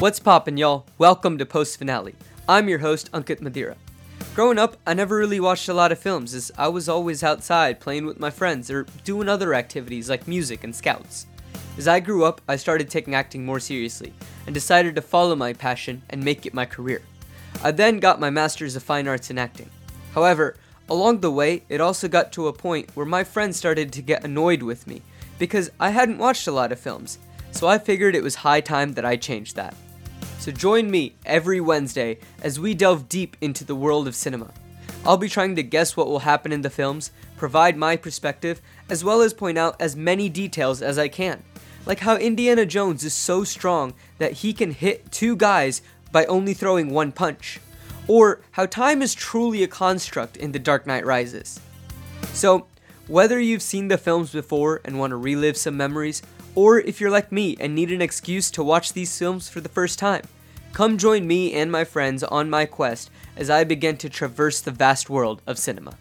What's poppin', y'all? Welcome to Post Finale. I'm your host, Ankit Madhira. Growing up, I never really watched a lot of films as I was always outside playing with my friends or doing other activities like music and scouts. As I grew up, I started taking acting more seriously and decided to follow my passion and make it my career. I then got my Master's of Fine Arts in Acting. However, along the way, it also got to a point where my friends started to get annoyed with me because I hadn't watched a lot of films, so I figured it was high time that I changed that. So join me every Wednesday as we delve deep into the world of cinema. I'll be trying to guess what will happen in the films, provide my perspective, as well as point out as many details as I can. Like how Indiana Jones is so strong that he can hit two guys by only throwing one punch. Or how time is truly a construct in The Dark Knight Rises. So, whether you've seen the films before and want to relive some memories, or if you're like me and need an excuse to watch these films for the first time, come join me and my friends on my quest as I begin to traverse the vast world of cinema.